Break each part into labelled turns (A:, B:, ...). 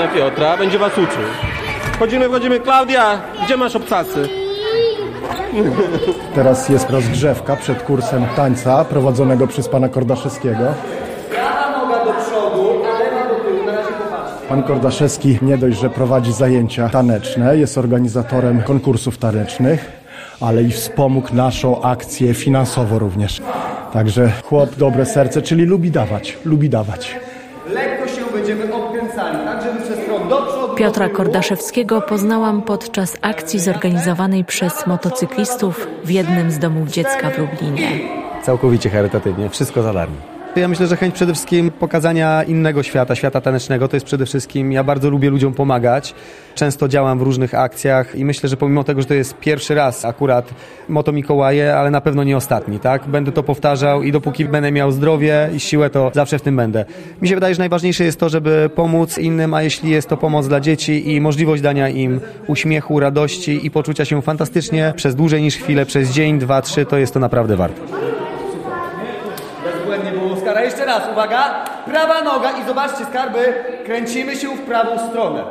A: pana Piotra, będzie was uczył. Wchodzimy, wchodzimy. Klaudia, gdzie masz obcasy?
B: Teraz jest rozgrzewka przed kursem tańca prowadzonego przez pana Kordaszewskiego. Pan Kordaszewski nie dość, że prowadzi zajęcia taneczne, jest organizatorem konkursów tanecznych, ale i wspomógł naszą akcję finansowo również. Także chłop dobre serce, czyli lubi dawać, lubi dawać.
C: Lekko się będziemy obkręcali, tak.
D: Piotra Kordaszewskiego poznałam podczas akcji zorganizowanej przez motocyklistów w jednym z domów dziecka w Lublinie.
E: Całkowicie charytatywnie, wszystko za darmo. Ja myślę, że chęć przede wszystkim pokazania innego świata, świata tanecznego, to jest przede wszystkim, ja bardzo lubię ludziom pomagać. Często działam w różnych akcjach i myślę, że pomimo tego, że to jest pierwszy raz akurat Moto Mikołaje, ale na pewno nie ostatni, tak? Będę to powtarzał i dopóki będę miał zdrowie i siłę, to zawsze w tym będę. Mi się wydaje, że najważniejsze jest to, żeby pomóc innym, a jeśli jest to pomoc dla dzieci i możliwość dania im uśmiechu, radości i poczucia się fantastycznie przez dłużej niż chwilę, przez dzień, dwa, trzy, to jest to naprawdę warto.
C: Bezbłędnie było Oskara. Jeszcze raz, uwaga. Prawa noga i zobaczcie skarby, kręcimy się w prawą stronę.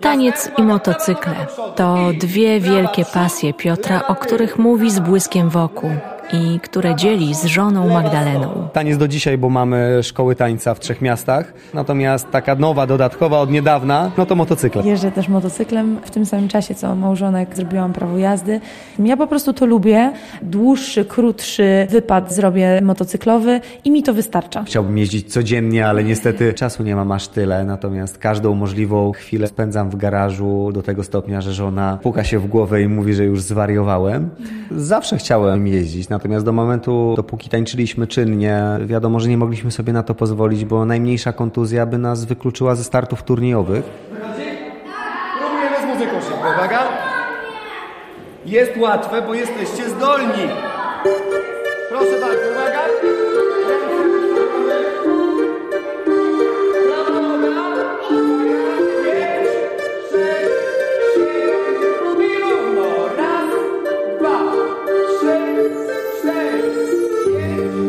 D: Taniec i motocykle to dwie wielkie pasje Piotra, o których mówi z błyskiem wokół i które dzieli z żoną Magdaleną.
E: Taniec do dzisiaj, bo mamy szkoły tańca w trzech miastach. Natomiast taka nowa, dodatkowa od niedawna, no to motocykle.
F: Jeżdżę też motocyklem w tym samym czasie, co małżonek zrobiłam prawo jazdy. Ja po prostu to lubię. Dłuższy, krótszy wypad zrobię motocyklowy i mi to wystarcza.
E: Chciałbym jeździć codziennie, ale niestety czasu nie mam aż tyle. Natomiast każdą możliwą chwilę spędzam w garażu do tego stopnia, że żona puka się w głowę i mówi, że już zwariowałem. Zawsze chciałem jeździć, natomiast do momentu, dopóki tańczyliśmy czynnie, wiadomo, że nie mogliśmy sobie na to pozwolić, bo najmniejsza kontuzja by nas wykluczyła ze startów turniejowych.
C: Próbujemy z muzyką szybko, uwaga. Jest łatwe, bo jesteście zdolni.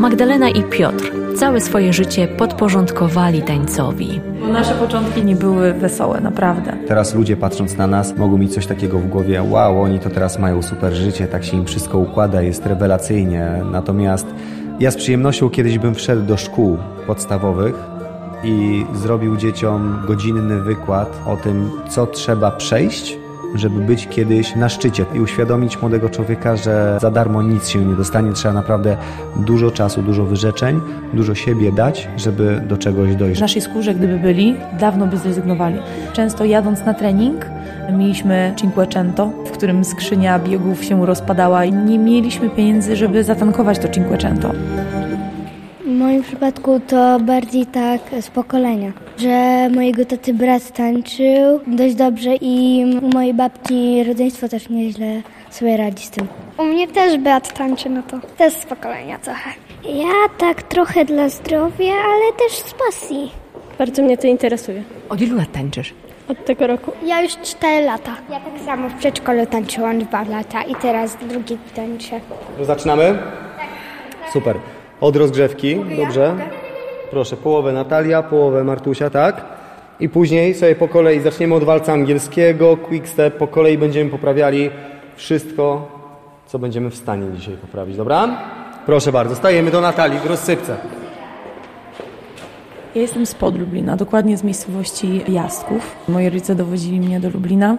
D: Magdalena i Piotr całe swoje życie podporządkowali tańcowi.
F: Nasze początki nie były wesołe, naprawdę.
E: Teraz ludzie patrząc na nas mogą mieć coś takiego w głowie, wow, oni to teraz mają super życie, tak się im wszystko układa, jest rewelacyjnie. Natomiast ja z przyjemnością kiedyś bym wszedł do szkół podstawowych i zrobił dzieciom godzinny wykład o tym, co trzeba przejść, żeby być kiedyś na szczycie i uświadomić młodego człowieka, że za darmo nic się nie dostanie, trzeba naprawdę dużo czasu, dużo wyrzeczeń, dużo siebie dać, żeby do czegoś
F: W
E: dojść.
F: naszej skórze, gdyby byli, dawno by zrezygnowali. Często jadąc na trening, mieliśmy Cinquecento, w którym skrzynia biegów się rozpadała i nie mieliśmy pieniędzy, żeby zatankować to Cinquecento.
G: W moim przypadku to bardziej tak z pokolenia, że mojego taty brat tańczył dość dobrze i u mojej babci rodzeństwo też nieźle sobie radzi z tym.
H: U mnie też brat tańczy, no to też z pokolenia trochę.
G: Ja tak trochę dla zdrowia, ale też z pasji.
H: Bardzo mnie to interesuje.
D: Od ilu lat tańczysz?
H: Od tego roku. Ja już 4 lata.
G: Ja tak samo w przedszkolu tańczyłam dwa lata i teraz drugi tańczę.
E: Zaczynamy? Super. Od rozgrzewki, dobrze. Proszę, połowę Natalia, połowę Martusia, tak? I później sobie po kolei zaczniemy od walca angielskiego, quick step, po kolei będziemy poprawiali wszystko, co będziemy w stanie dzisiaj poprawić, dobra? Proszę bardzo, stajemy do Natalii w rozsypce.
F: Ja jestem spod Lublina, dokładnie z miejscowości Jastków. Moi rodzice dowozili mnie do Lublina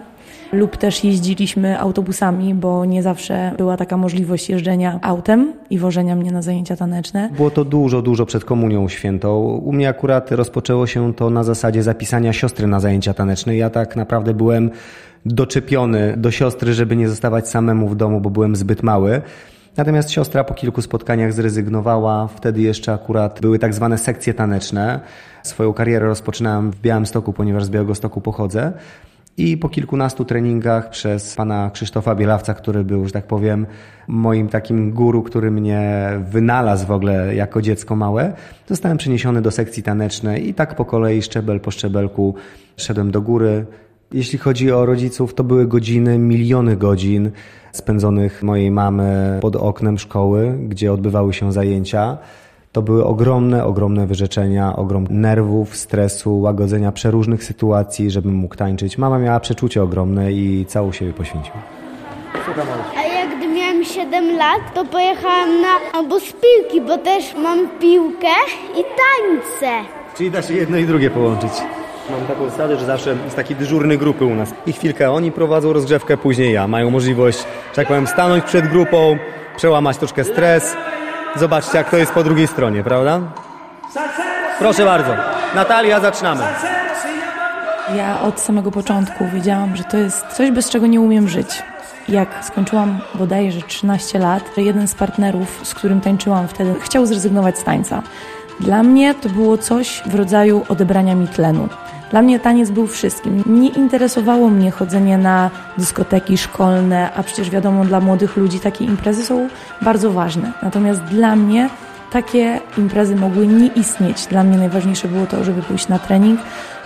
F: lub też jeździliśmy autobusami, bo nie zawsze była taka możliwość jeżdżenia autem i wożenia mnie na zajęcia taneczne.
E: Było to dużo, dużo przed komunią świętą. U mnie akurat rozpoczęło się to na zasadzie zapisania siostry na zajęcia taneczne. Ja tak naprawdę byłem doczepiony do siostry, żeby nie zostawać samemu w domu, bo byłem zbyt mały. Natomiast siostra po kilku spotkaniach zrezygnowała. Wtedy jeszcze akurat były tak zwane sekcje taneczne. Swoją karierę rozpoczynałem w Białymstoku, ponieważ z Białegostoku pochodzę. I po kilkunastu treningach przez pana Krzysztofa Bielawca, który był, że tak powiem, moim takim guru, który mnie wynalazł w ogóle jako dziecko małe, zostałem przeniesiony do sekcji tanecznej i tak po kolei, szczebel po szczebelku, szedłem do góry. Jeśli chodzi o rodziców, to były godziny, miliony godzin spędzonych mojej mamy pod oknem szkoły, gdzie odbywały się zajęcia. To były ogromne, ogromne wyrzeczenia, ogrom nerwów, stresu, łagodzenia przeróżnych sytuacji, żebym mógł tańczyć. Mama miała przeczucie ogromne i całą siebie poświęciła.
G: A jak gdy miałem 7 lat, to pojechałam na obóz piłki, bo też mam piłkę i tańce.
E: Czyli da się jedno i drugie połączyć. Mam taką zasadę, że zawsze jest taki dyżurny grupy u nas. I chwilkę oni prowadzą rozgrzewkę, później ja. Mają możliwość, że tak powiem, stanąć przed grupą, przełamać troszkę stres. Zobaczcie, jak to jest po drugiej stronie, prawda? Proszę bardzo. Natalia, zaczynamy.
F: Ja od samego początku wiedziałam, że to jest coś, bez czego nie umiem żyć. Jak skończyłam bodajże 13 lat, jeden z partnerów, z którym tańczyłam wtedy, chciał zrezygnować z tańca. Dla mnie to było coś w rodzaju odebrania mi tlenu. Dla mnie taniec był wszystkim. Nie interesowało mnie chodzenie na dyskoteki szkolne, a przecież wiadomo, dla młodych ludzi takie imprezy są bardzo ważne. Natomiast dla mnie takie imprezy mogły nie istnieć. Dla mnie najważniejsze było to, żeby pójść na trening,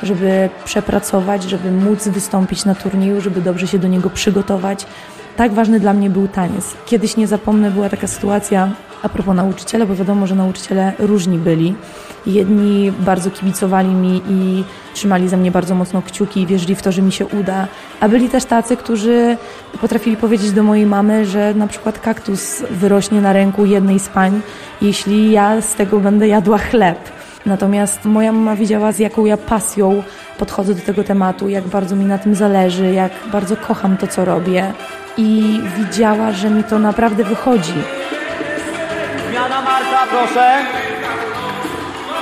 F: żeby przepracować, żeby móc wystąpić na turnieju, żeby dobrze się do niego przygotować. Tak ważny dla mnie był taniec. Kiedyś nie zapomnę, była taka sytuacja a propos nauczyciela, bo wiadomo, że nauczyciele różni byli. Jedni bardzo kibicowali mi i trzymali ze mnie bardzo mocno kciuki i wierzyli w to, że mi się uda, a byli też tacy, którzy potrafili powiedzieć do mojej mamy, że na przykład kaktus wyrośnie na ręku jednej z pań, jeśli ja z tego będę jadła chleb. Natomiast moja mama widziała, z jaką ja pasją podchodzę do tego tematu, jak bardzo mi na tym zależy, jak bardzo kocham to, co robię. I widziała, że mi to naprawdę wychodzi.
C: Zmiana Marta, proszę.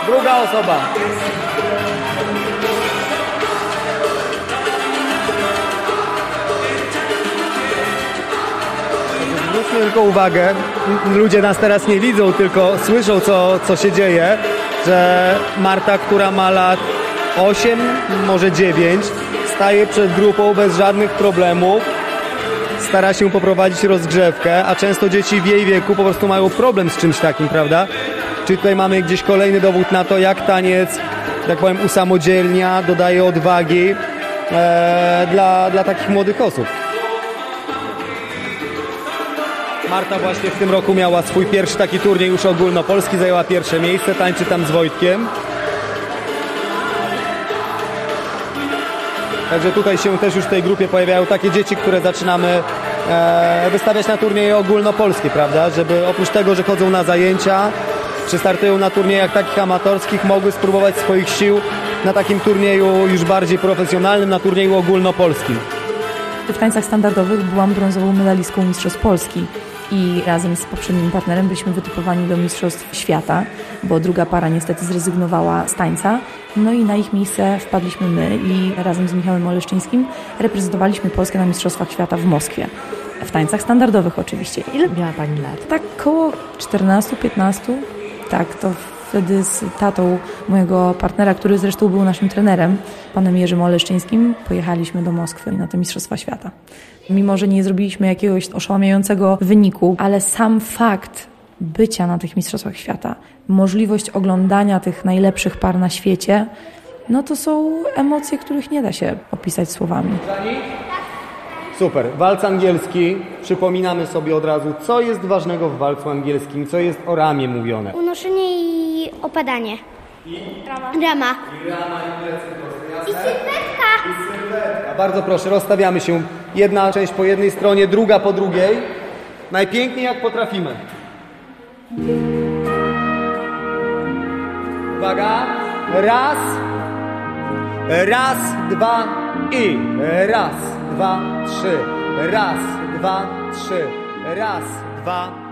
C: Druga osoba.
E: Zwróćmy tylko uwagę, ludzie nas teraz nie widzą, tylko słyszą, co, co się dzieje, że Marta, która ma lat 8, może 9, staje przed grupą bez żadnych problemów, stara się poprowadzić rozgrzewkę, a często dzieci w jej wieku po prostu mają problem z czymś takim, prawda? Czyli tutaj mamy gdzieś kolejny dowód na to, jak taniec, tak powiem, usamodzielnia, dodaje odwagi e, dla, dla takich młodych osób. Marta właśnie w tym roku miała swój pierwszy taki turniej już ogólnopolski, zajęła pierwsze miejsce, tańczy tam z Wojtkiem. Także tutaj się też już w tej grupie pojawiają takie dzieci, które zaczynamy e, wystawiać na turnieje ogólnopolskie, prawda? Żeby oprócz tego, że chodzą na zajęcia, czy startują na turniejach takich amatorskich, mogły spróbować swoich sił na takim turnieju już bardziej profesjonalnym, na turnieju ogólnopolskim.
F: W tańcach standardowych byłam brązową medalistką Mistrzostw Polski i razem z poprzednim partnerem byliśmy wytypowani do Mistrzostw Świata, bo druga para niestety zrezygnowała z tańca. No i na ich miejsce wpadliśmy my i razem z Michałem Oleszczyńskim reprezentowaliśmy Polskę na Mistrzostwach Świata w Moskwie. W tańcach standardowych oczywiście.
D: Ile miała Pani lat?
F: Tak koło 14-15. Tak, to wtedy z tatą mojego partnera, który zresztą był naszym trenerem, panem Jerzym Oleszczyńskim, pojechaliśmy do Moskwy na te Mistrzostwa Świata. Mimo, że nie zrobiliśmy jakiegoś oszałamiającego wyniku, ale sam fakt bycia na tych Mistrzostwach Świata, możliwość oglądania tych najlepszych par na świecie, no to są emocje, których nie da się opisać słowami.
E: Super. Walc angielski. Przypominamy sobie od razu, co jest ważnego w walcu angielskim, co jest o ramie mówione.
G: Unoszenie i opadanie. Rama. Rama. I sylwetka.
E: Bardzo proszę, rozstawiamy się. Jedna część po jednej stronie, druga po drugiej. Najpiękniej jak potrafimy. Uwaga. Raz. Raz, dwa i. Raz, dwa, trzy. Raz, dwa, trzy. Raz, dwa.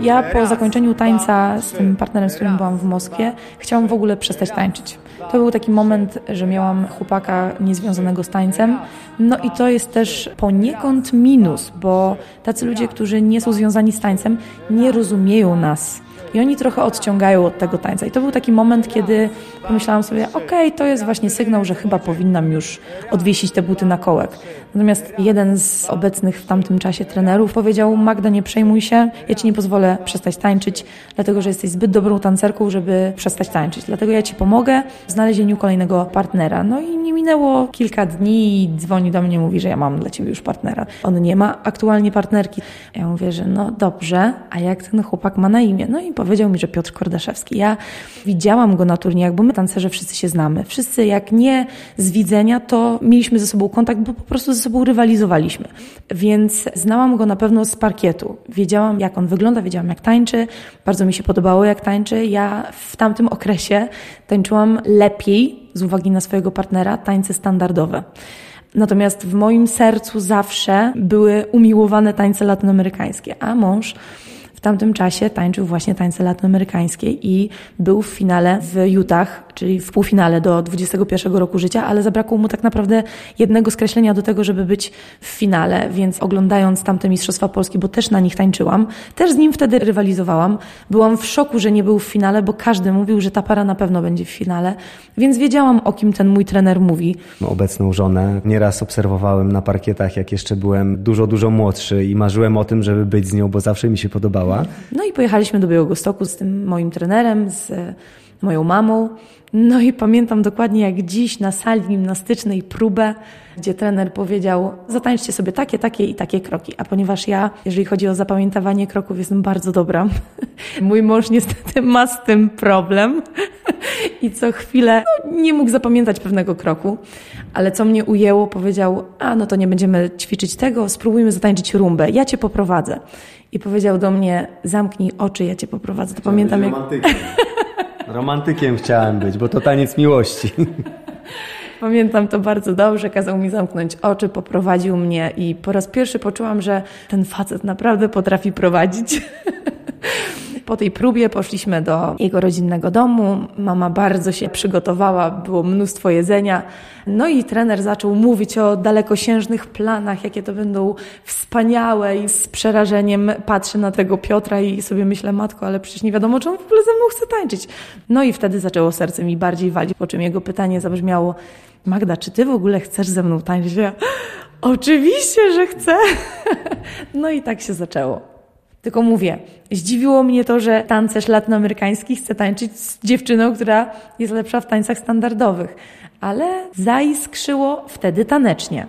F: Ja po zakończeniu tańca z tym partnerem, z którym byłam w Moskwie, chciałam w ogóle przestać tańczyć. To był taki moment, że miałam chłopaka niezwiązanego z tańcem. No i to jest też poniekąd minus, bo tacy ludzie, którzy nie są związani z tańcem, nie rozumieją nas. I oni trochę odciągają od tego tańca. I to był taki moment, kiedy pomyślałam sobie, okej, to jest właśnie sygnał, że chyba powinnam już odwiesić te buty na kołek. Natomiast jeden z obecnych w tamtym czasie trenerów powiedział, Magda, nie przejmuj się, ja ci nie pozwolę przestać tańczyć, dlatego że jesteś zbyt dobrą tancerką, żeby przestać tańczyć. Dlatego ja ci pomogę w znalezieniu kolejnego partnera. No i nie minęło kilka dni i dzwoni do mnie, mówi, że ja mam dla ciebie już partnera. On nie ma aktualnie partnerki. Ja mówię, że no dobrze, a jak ten chłopak ma na imię? No i powiedział mi, że Piotr Kordaszewski. Ja widziałam go na turniejach, bo my tancerze wszyscy się znamy. Wszyscy jak nie z widzenia, to mieliśmy ze sobą kontakt, bo po prostu ze sobą rywalizowaliśmy. Więc znałam go na pewno z parkietu. Wiedziałam, jak on wygląda, wiedziałam, jak tańczy. Bardzo mi się podobało, jak tańczy. Ja w tamtym okresie tańczyłam lepiej z uwagi na swojego partnera tańce standardowe. Natomiast w moim sercu zawsze były umiłowane tańce latynoamerykańskie, a mąż tamtym czasie tańczył właśnie tańce latynoamerykańskie i był w finale w Utah, czyli w półfinale do 21 roku życia, ale zabrakło mu tak naprawdę jednego skreślenia do tego, żeby być w finale, więc oglądając tamte Mistrzostwa Polski, bo też na nich tańczyłam, też z nim wtedy rywalizowałam, byłam w szoku, że nie był w finale, bo każdy mówił, że ta para na pewno będzie w finale, więc wiedziałam, o kim ten mój trener mówi.
E: Obecną żonę nieraz obserwowałem na parkietach, jak jeszcze byłem dużo, dużo młodszy i marzyłem o tym, żeby być z nią, bo zawsze mi się podobała.
F: No i pojechaliśmy do Białegostoku z tym moim trenerem, z moją mamą. No i pamiętam dokładnie jak dziś na sali gimnastycznej próbę, gdzie trener powiedział: Zatańczcie sobie takie, takie i takie kroki. A ponieważ ja, jeżeli chodzi o zapamiętawanie kroków, jestem bardzo dobra, mój mąż niestety ma z tym problem i co chwilę no, nie mógł zapamiętać pewnego kroku. Ale co mnie ujęło, powiedział: A no to nie będziemy ćwiczyć tego, spróbujmy zatańczyć rumbę, ja cię poprowadzę. I powiedział do mnie: Zamknij oczy, ja cię poprowadzę. To pamiętam jak.
E: Romantykiem chciałem być, bo to taniec miłości.
F: Pamiętam to bardzo dobrze, kazał mi zamknąć oczy, poprowadził mnie i po raz pierwszy poczułam, że ten facet naprawdę potrafi prowadzić. Po tej próbie poszliśmy do jego rodzinnego domu. Mama bardzo się przygotowała, było mnóstwo jedzenia. No i trener zaczął mówić o dalekosiężnych planach, jakie to będą wspaniałe i z przerażeniem patrzę na tego Piotra i sobie myślę, matko, ale przecież nie wiadomo, czy on w ogóle ze mną chce tańczyć. No i wtedy zaczęło serce mi bardziej walić, po czym jego pytanie zabrzmiało, Magda, czy ty w ogóle chcesz ze mną tańczyć? Ja, Oczywiście, że chcę. No i tak się zaczęło. Tylko mówię, zdziwiło mnie to, że tancerz latynoamerykański chce tańczyć z dziewczyną, która jest lepsza w tańcach standardowych. Ale zaiskrzyło wtedy tanecznie.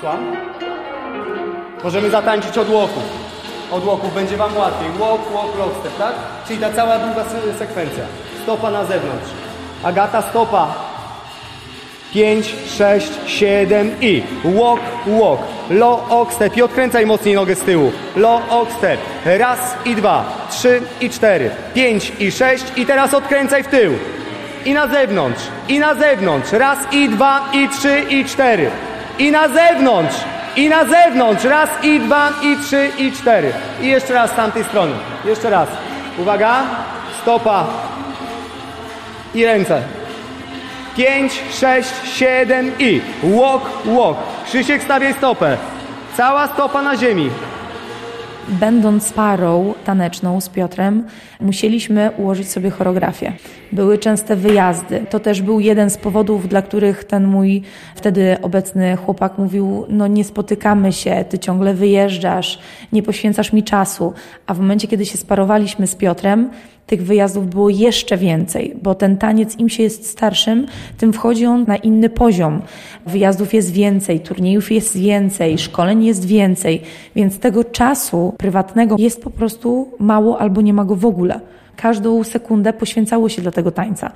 C: Słucham? Możemy zatańczyć od łoków. Od łoków będzie Wam łatwiej. Łok, łok, lockstep, tak? Czyli ta cała długa se- sekwencja. Stopa na zewnątrz. Agata, stopa. 5, 6, 7 i walk, walk, low oxstep i odkręcaj mocniej nogę z tyłu. Low oxstep. Raz i dwa, trzy i cztery, pięć i sześć i teraz odkręcaj w tył. I na zewnątrz, i na zewnątrz. Raz i dwa i trzy i cztery. I na zewnątrz, i na zewnątrz. Raz i dwa i trzy i cztery. I jeszcze raz z tamtej strony. Jeszcze raz. Uwaga. Stopa. I ręce. 5, 6, 7 i walk, walk. Krzysiek stawiaj stopę. Cała stopa na ziemi.
F: Będąc parą taneczną z Piotrem, musieliśmy ułożyć sobie choreografię. Były częste wyjazdy. To też był jeden z powodów, dla których ten mój wtedy obecny chłopak mówił: No, nie spotykamy się, ty ciągle wyjeżdżasz, nie poświęcasz mi czasu. A w momencie, kiedy się sparowaliśmy z Piotrem, tych wyjazdów było jeszcze więcej, bo ten taniec im się jest starszym, tym wchodzi on na inny poziom. Wyjazdów jest więcej, turniejów jest więcej, szkoleń jest więcej, więc tego czasu prywatnego jest po prostu mało albo nie ma go w ogóle. Każdą sekundę poświęcało się dla tego tańca.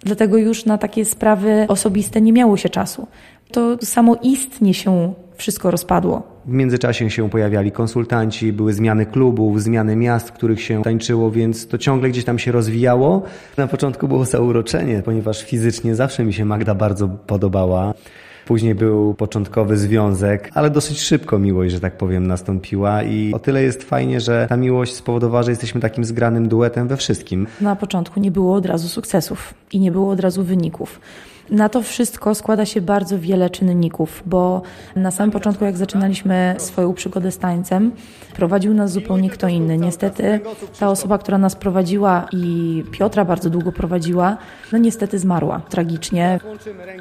F: Dlatego już na takie sprawy osobiste nie miało się czasu. To samoistnie się wszystko rozpadło.
E: W międzyczasie się pojawiali konsultanci, były zmiany klubów, zmiany miast, w których się tańczyło, więc to ciągle gdzieś tam się rozwijało. Na początku było zauroczenie, ponieważ fizycznie zawsze mi się Magda bardzo podobała. Później był początkowy związek, ale dosyć szybko miłość, że tak powiem, nastąpiła i o tyle jest fajnie, że ta miłość spowodowała, że jesteśmy takim zgranym duetem we wszystkim.
F: Na początku nie było od razu sukcesów i nie było od razu wyników. Na to wszystko składa się bardzo wiele czynników, bo na samym początku, jak zaczynaliśmy swoją przygodę z tańcem, prowadził nas zupełnie kto inny. Niestety ta osoba, która nas prowadziła i Piotra bardzo długo prowadziła, no niestety zmarła tragicznie.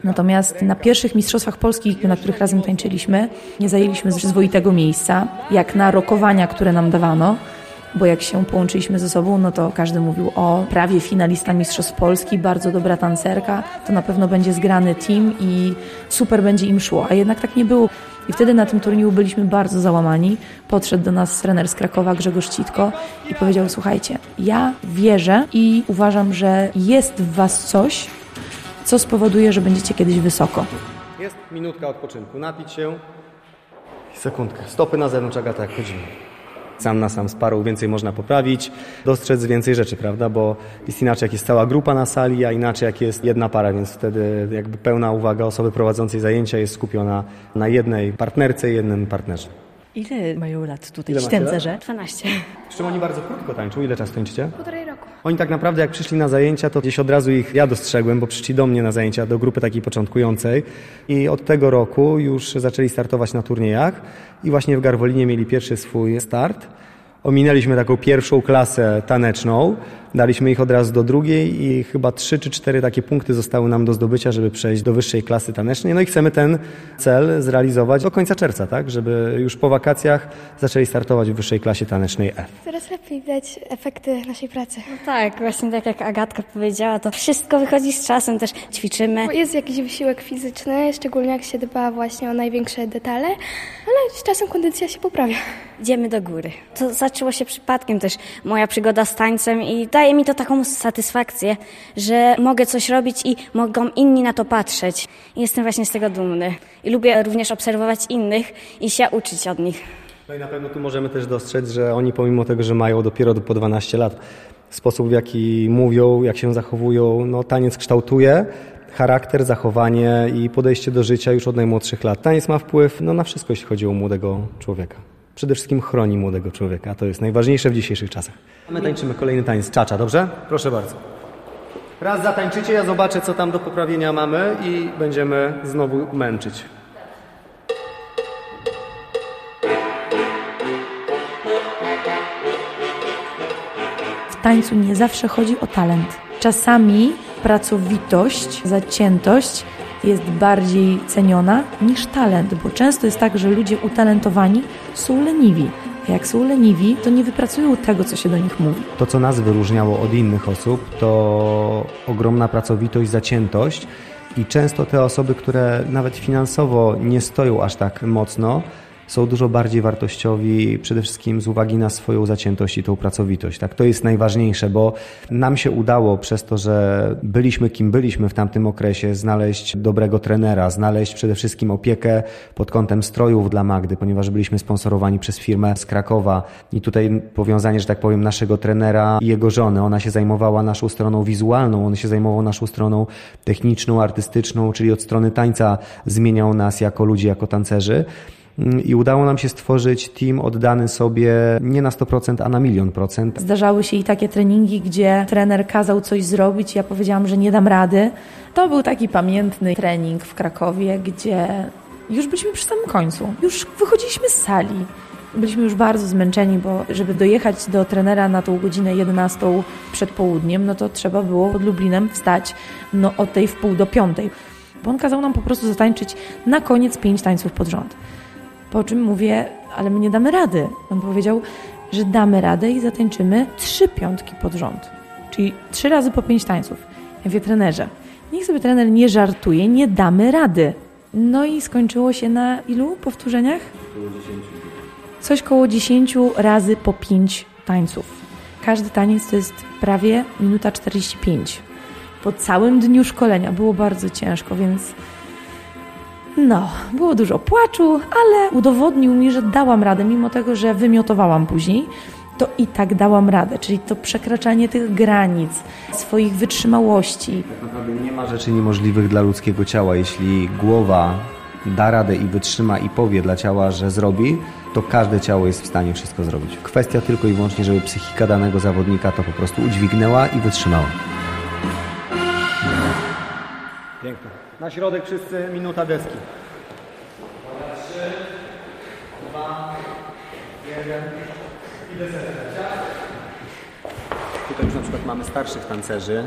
F: Natomiast na pierwszych Mistrzostwach Polski, na których razem tańczyliśmy, nie zajęliśmy przyzwoitego miejsca, jak na rokowania, które nam dawano bo jak się połączyliśmy ze sobą, no to każdy mówił o prawie finalista Mistrzostw Polski, bardzo dobra tancerka, to na pewno będzie zgrany team i super będzie im szło, a jednak tak nie było. I wtedy na tym turnieju byliśmy bardzo załamani. Podszedł do nas trener z Krakowa, Grzegorz Citko i powiedział, słuchajcie, ja wierzę i uważam, że jest w was coś, co spowoduje, że będziecie kiedyś wysoko.
E: Jest minutka odpoczynku. Napić się sekundkę. Stopy na zewnątrz, Agata, jak chodzimy. Sam na sam z parą więcej można poprawić, dostrzec więcej rzeczy, prawda? Bo jest inaczej, jak jest cała grupa na sali, a inaczej, jak jest jedna para, więc wtedy jakby pełna uwaga osoby prowadzącej zajęcia jest skupiona na jednej partnerce i jednym partnerze.
D: Ile mają lat tutaj
E: Ile
D: ci tancerze?
H: 12.
E: Zresztą oni bardzo krótko tańczą. Ile czasu tańczycie?
H: Półtorej roku.
E: Oni tak naprawdę jak przyszli na zajęcia, to gdzieś od razu ich ja dostrzegłem, bo przyszli do mnie na zajęcia, do grupy takiej początkującej. I od tego roku już zaczęli startować na turniejach. I właśnie w Garwolinie mieli pierwszy swój start. Ominęliśmy taką pierwszą klasę taneczną, daliśmy ich od razu do drugiej i chyba trzy czy cztery takie punkty zostały nam do zdobycia, żeby przejść do wyższej klasy tanecznej. No i chcemy ten cel zrealizować do końca czerwca, tak? Żeby już po wakacjach zaczęli startować w wyższej klasie tanecznej F.
H: Coraz lepiej widać efekty naszej pracy.
I: Tak, właśnie tak jak Agatka powiedziała, to wszystko wychodzi z czasem, też ćwiczymy.
H: Jest jakiś wysiłek fizyczny, szczególnie jak się dba właśnie o największe detale, ale z czasem kondycja się poprawia.
I: Idziemy do góry. To zaczęło się przypadkiem też moja przygoda z tańcem i daje mi to taką satysfakcję, że mogę coś robić i mogą inni na to patrzeć. Jestem właśnie z tego dumny. I lubię również obserwować innych i się uczyć od nich.
E: No i na pewno tu możemy też dostrzec, że oni pomimo tego, że mają dopiero po 12 lat, sposób w jaki mówią, jak się zachowują, no taniec kształtuje charakter, zachowanie i podejście do życia już od najmłodszych lat. Taniec ma wpływ no, na wszystko, jeśli chodzi o młodego człowieka. Przede wszystkim chroni młodego człowieka, a to jest najważniejsze w dzisiejszych czasach. A my tańczymy kolejny taniec czacza, dobrze? Proszę bardzo. Raz zatańczycie, ja zobaczę, co tam do poprawienia mamy i będziemy znowu męczyć.
F: W tańcu nie zawsze chodzi o talent. Czasami pracowitość, zaciętość jest bardziej ceniona niż talent, bo często jest tak, że ludzie utalentowani są leniwi. Jak są leniwi, to nie wypracują tego, co się do nich mówi.
E: To, co nas wyróżniało od innych osób, to ogromna pracowitość, zaciętość i często te osoby, które nawet finansowo nie stoją aż tak mocno, są dużo bardziej wartościowi, przede wszystkim z uwagi na swoją zaciętość i tą pracowitość. Tak, to jest najważniejsze, bo nam się udało przez to, że byliśmy kim byliśmy w tamtym okresie, znaleźć dobrego trenera, znaleźć przede wszystkim opiekę pod kątem strojów dla Magdy, ponieważ byliśmy sponsorowani przez firmę z Krakowa i tutaj powiązanie, że tak powiem, naszego trenera i jego żony. Ona się zajmowała naszą stroną wizualną, on się zajmował naszą stroną techniczną, artystyczną, czyli od strony tańca zmieniał nas jako ludzi, jako tancerzy i udało nam się stworzyć team oddany sobie nie na 100%, a na milion procent.
F: Zdarzały się i takie treningi, gdzie trener kazał coś zrobić, ja powiedziałam, że nie dam rady. To był taki pamiętny trening w Krakowie, gdzie już byliśmy przy samym końcu. Już wychodziliśmy z sali. Byliśmy już bardzo zmęczeni, bo żeby dojechać do trenera na tą godzinę 11 przed południem, no to trzeba było pod Lublinem wstać no, o tej w pół do piątej. Bo on kazał nam po prostu zatańczyć na koniec pięć tańców pod rząd. Po czym mówię, ale my nie damy rady. On powiedział, że damy radę i zatańczymy trzy piątki pod rząd. Czyli trzy razy po pięć tańców. Ja mówię, trenerze, niech sobie trener nie żartuje, nie damy rady. No i skończyło się na ilu powtórzeniach? Coś koło 10 razy po 5 tańców. Każdy taniec to jest prawie minuta 45. Po całym dniu szkolenia było bardzo ciężko, więc no, było dużo płaczu, ale udowodnił mi, że dałam radę, mimo tego, że wymiotowałam później, to i tak dałam radę, czyli to przekraczanie tych granic, swoich wytrzymałości.
E: Tak naprawdę nie ma rzeczy niemożliwych dla ludzkiego ciała. Jeśli głowa da radę i wytrzyma i powie dla ciała, że zrobi, to każde ciało jest w stanie wszystko zrobić. Kwestia tylko i wyłącznie, żeby psychika danego zawodnika to po prostu udźwignęła i wytrzymała. Pięknie. Na środek wszyscy, minuta deski. Trzy, dwa, jeden i deseka. Tutaj już na przykład mamy starszych tancerzy.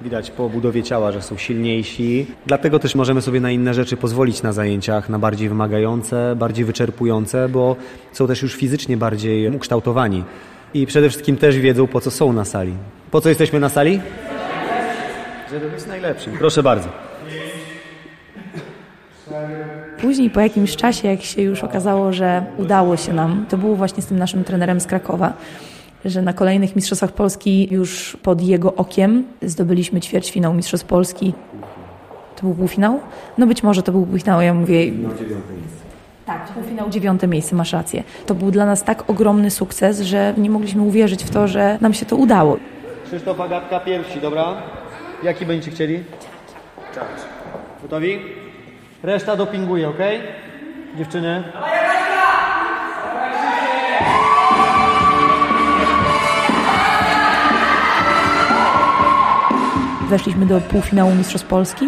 E: Widać po budowie ciała, że są silniejsi. Dlatego też możemy sobie na inne rzeczy pozwolić na zajęciach, na bardziej wymagające, bardziej wyczerpujące, bo są też już fizycznie bardziej ukształtowani. I przede wszystkim też wiedzą, po co są na sali. Po co jesteśmy na sali? Żeby być najlepszym. Proszę bardzo.
F: Później po jakimś czasie, jak się już okazało, że udało się nam, to było właśnie z tym naszym trenerem z Krakowa, że na kolejnych Mistrzostwach Polski już pod jego okiem zdobyliśmy ćwierćfinał Mistrzostw Polski. To był półfinał? No być może to był półfinał, ja mówię... No dziewiąte miejsce. Tak, półfinał dziewiąte miejsce, masz rację. To był dla nas tak ogromny sukces, że nie mogliśmy uwierzyć w to, że nam się to udało.
C: Krzysztof Agatka pierwsi, dobra? Jaki będziecie chcieli? Gotowi? Reszta dopinguje, ok? Dziewczyny?
F: Weszliśmy do półfinału Mistrzostw Polski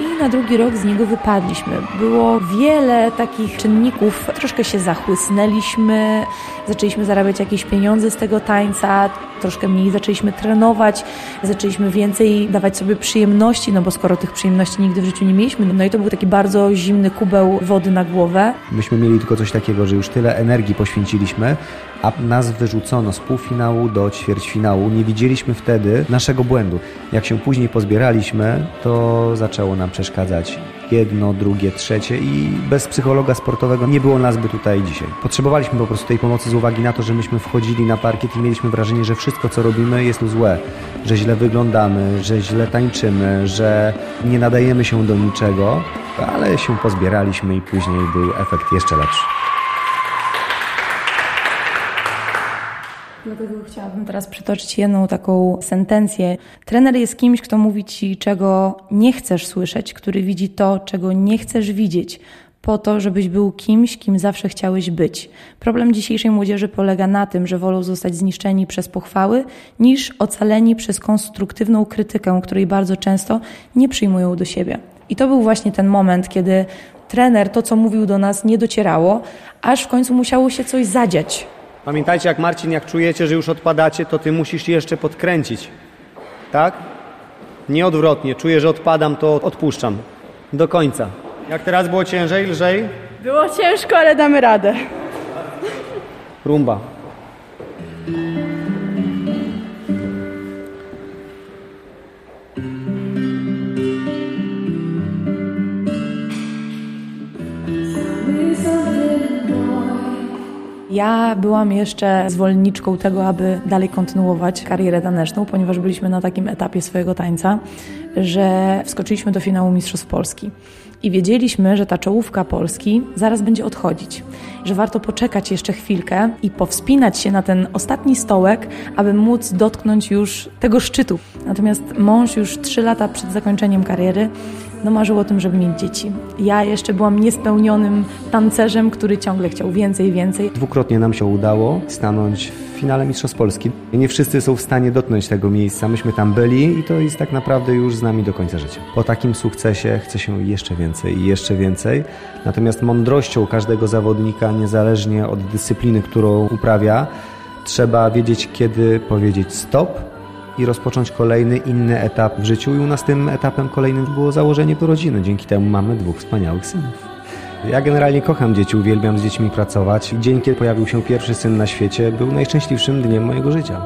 F: i na drugi rok z niego wypadliśmy. Było wiele takich czynników, troszkę się zachłysnęliśmy, zaczęliśmy zarabiać jakieś pieniądze z tego tańca, troszkę mniej zaczęliśmy trenować, zaczęliśmy więcej dawać sobie przyjemności, no bo skoro tych przyjemności nigdy w życiu nie mieliśmy, no i to był taki bardzo zimny kubeł wody na głowę.
E: Myśmy mieli tylko coś takiego, że już tyle energii poświęciliśmy, a nas wyrzucono z półfinału do ćwierćfinału. Nie widzieliśmy wtedy naszego błędu. Jak się później pozbieraliśmy, to zaczęło nam przeszkadzać jedno, drugie, trzecie i bez psychologa sportowego nie było nas by tutaj dzisiaj. Potrzebowaliśmy po prostu tej pomocy z uwagi na to, że myśmy wchodzili na parkiet i mieliśmy wrażenie, że wszystko co robimy jest złe, że źle wyglądamy, że źle tańczymy, że nie nadajemy się do niczego, ale się pozbieraliśmy i później był efekt jeszcze lepszy.
F: Dlatego chciałabym teraz przytoczyć jedną taką sentencję. Trener jest kimś, kto mówi ci, czego nie chcesz słyszeć, który widzi to, czego nie chcesz widzieć, po to, żebyś był kimś, kim zawsze chciałeś być. Problem dzisiejszej młodzieży polega na tym, że wolą zostać zniszczeni przez pochwały, niż ocaleni przez konstruktywną krytykę, której bardzo często nie przyjmują do siebie. I to był właśnie ten moment, kiedy trener to, co mówił do nas, nie docierało, aż w końcu musiało się coś zadziać.
C: Pamiętajcie, jak Marcin, jak czujecie, że już odpadacie, to ty musisz jeszcze podkręcić. Tak? Nie odwrotnie. Czuję, że odpadam, to odpuszczam. Do końca. Jak teraz było ciężej, lżej?
J: Było ciężko, ale damy radę.
C: Rumba.
F: Ja byłam jeszcze zwolenniczką tego, aby dalej kontynuować karierę taneczną, ponieważ byliśmy na takim etapie swojego tańca, że wskoczyliśmy do finału Mistrzostw Polski. I wiedzieliśmy, że ta czołówka Polski zaraz będzie odchodzić, że warto poczekać jeszcze chwilkę i powspinać się na ten ostatni stołek, aby móc dotknąć już tego szczytu. Natomiast mąż już trzy lata przed zakończeniem kariery no marzył o tym, żeby mieć dzieci. Ja jeszcze byłam niespełnionym tancerzem, który ciągle chciał więcej, więcej.
E: Dwukrotnie nam się udało stanąć w finale Mistrzostw Polski. Nie wszyscy są w stanie dotknąć tego miejsca. Myśmy tam byli i to jest tak naprawdę już z nami do końca życia. Po takim sukcesie chce się jeszcze więcej i jeszcze więcej. Natomiast mądrością każdego zawodnika, niezależnie od dyscypliny, którą uprawia, trzeba wiedzieć, kiedy powiedzieć stop i rozpocząć kolejny, inny etap w życiu. I u nas tym etapem kolejnym było założenie do rodziny. Dzięki temu mamy dwóch wspaniałych synów. Ja generalnie kocham dzieci, uwielbiam z dziećmi pracować. Dzień, kiedy pojawił się pierwszy syn na świecie, był najszczęśliwszym dniem mojego życia.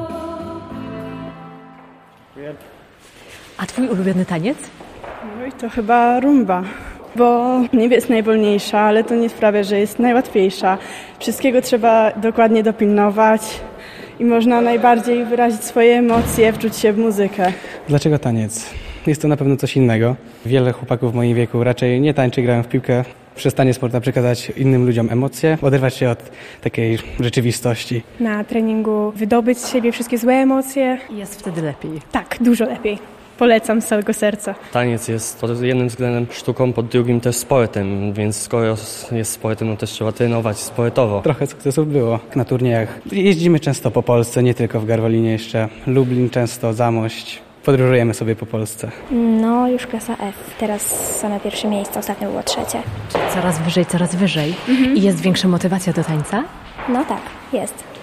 D: A twój ulubiony taniec?
J: No i to chyba rumba. Bo niby jest najwolniejsza, ale to nie sprawia, że jest najłatwiejsza. Wszystkiego trzeba dokładnie dopilnować i można najbardziej wyrazić swoje emocje, wczuć się w muzykę.
K: Dlaczego taniec? Jest to na pewno coś innego. Wiele chłopaków w moim wieku raczej nie tańczy, grają w piłkę. Przestanie sporta przekazać innym ludziom emocje, oderwać się od takiej rzeczywistości.
H: Na treningu wydobyć z siebie wszystkie złe emocje.
D: Jest wtedy lepiej.
H: Tak, dużo lepiej. Polecam z całego serca.
L: Taniec jest pod jednym względem sztuką, pod drugim też sportem, więc skoro jest sportem, no też trzeba trenować sportowo.
K: Trochę sukcesów było na turniejach. Jeździmy często po Polsce, nie tylko w Garwolinie jeszcze. Lublin często, Zamość. Podróżujemy sobie po Polsce.
G: No, już klasa F. Teraz same pierwsze miejsce, ostatnio było trzecie.
D: Coraz wyżej, coraz wyżej. I jest większa motywacja do tańca?
G: No tak, jest.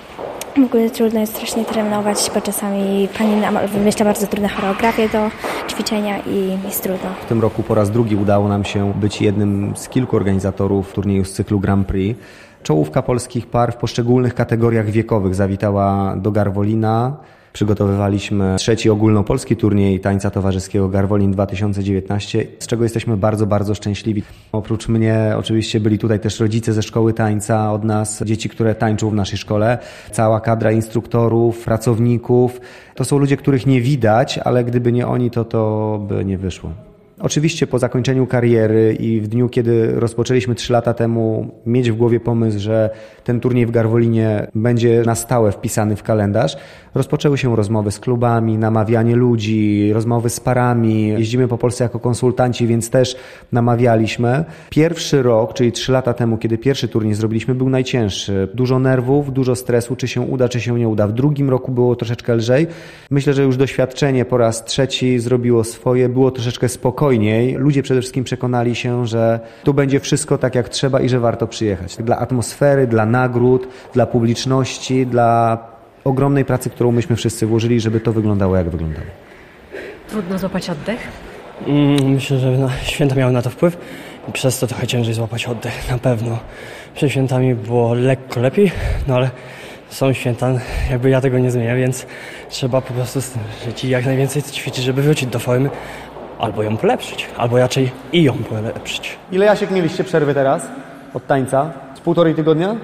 G: W ogóle trudno jest strasznie trenować, bo czasami pani nam wymyśla bardzo trudne choreografie do ćwiczenia i jest trudno.
E: W tym roku po raz drugi udało nam się być jednym z kilku organizatorów turnieju z cyklu Grand Prix. Czołówka polskich par w poszczególnych kategoriach wiekowych zawitała do Garwolina. Przygotowywaliśmy trzeci ogólnopolski turniej tańca towarzyskiego Garwolin 2019, z czego jesteśmy bardzo, bardzo szczęśliwi. Oprócz mnie oczywiście byli tutaj też rodzice ze szkoły tańca od nas, dzieci, które tańczą w naszej szkole, cała kadra instruktorów, pracowników. To są ludzie, których nie widać, ale gdyby nie oni, to to by nie wyszło. Oczywiście po zakończeniu kariery i w dniu, kiedy rozpoczęliśmy trzy lata temu mieć w głowie pomysł, że ten turniej w Garwolinie będzie na stałe wpisany w kalendarz, rozpoczęły się rozmowy z klubami, namawianie ludzi, rozmowy z parami. Jeździmy po Polsce jako konsultanci, więc też namawialiśmy. Pierwszy rok, czyli trzy lata temu, kiedy pierwszy turniej zrobiliśmy, był najcięższy. Dużo nerwów, dużo stresu, czy się uda, czy się nie uda. W drugim roku było troszeczkę lżej. Myślę, że już doświadczenie po raz trzeci zrobiło swoje, było troszeczkę spokojniej spokojniej. Ludzie przede wszystkim przekonali się, że tu będzie wszystko tak jak trzeba i że warto przyjechać. Dla atmosfery, dla nagród, dla publiczności, dla ogromnej pracy, którą myśmy wszyscy włożyli, żeby to wyglądało jak wyglądało.
D: Trudno złapać oddech?
L: Mm, myślę, że no, święta miały na to wpływ i przez to trochę ciężej złapać oddech, na pewno. Przed świętami było lekko lepiej, no ale są święta, jakby ja tego nie zmienię, więc trzeba po prostu żyć i jak najwięcej ćwiczyć, żeby wrócić do formy, albo ją polepszyć, albo raczej i ją polepszyć.
C: Ile Jasiek mieliście przerwy teraz od tańca? Z półtorej tygodnia?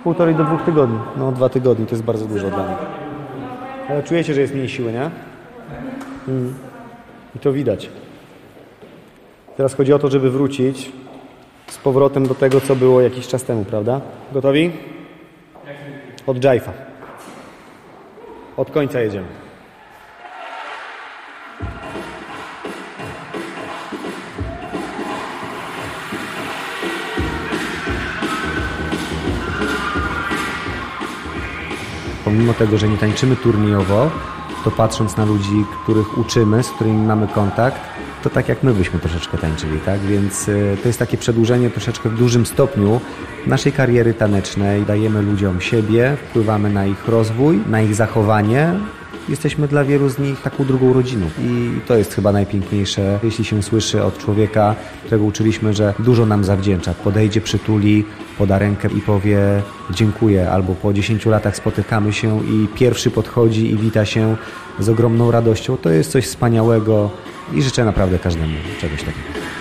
C: Z półtorej do dwóch tygodni.
E: No dwa tygodnie to jest bardzo dużo dla mnie.
C: Ale czujecie, że jest mniej siły, nie?
E: Mm.
C: I to widać. Teraz chodzi o to, żeby wrócić z powrotem do tego, co było jakiś czas temu, prawda? Gotowi? Od Jaifa. Od końca jedziemy.
E: Pomimo tego, że nie tańczymy turniejowo, to patrząc na ludzi, których uczymy, z którymi mamy kontakt, to tak jak my byśmy troszeczkę tańczyli, tak? Więc y, to jest takie przedłużenie troszeczkę w dużym stopniu naszej kariery tanecznej. Dajemy ludziom siebie, wpływamy na ich rozwój, na ich zachowanie, jesteśmy dla wielu z nich taką drugą rodziną. I to jest chyba najpiękniejsze, jeśli się słyszy od człowieka, którego uczyliśmy, że dużo nam zawdzięcza. Podejdzie, przytuli, poda rękę i powie dziękuję, albo po 10 latach spotykamy się i pierwszy podchodzi i wita się z ogromną radością. To jest coś wspaniałego i życzę naprawdę każdemu czegoś takiego.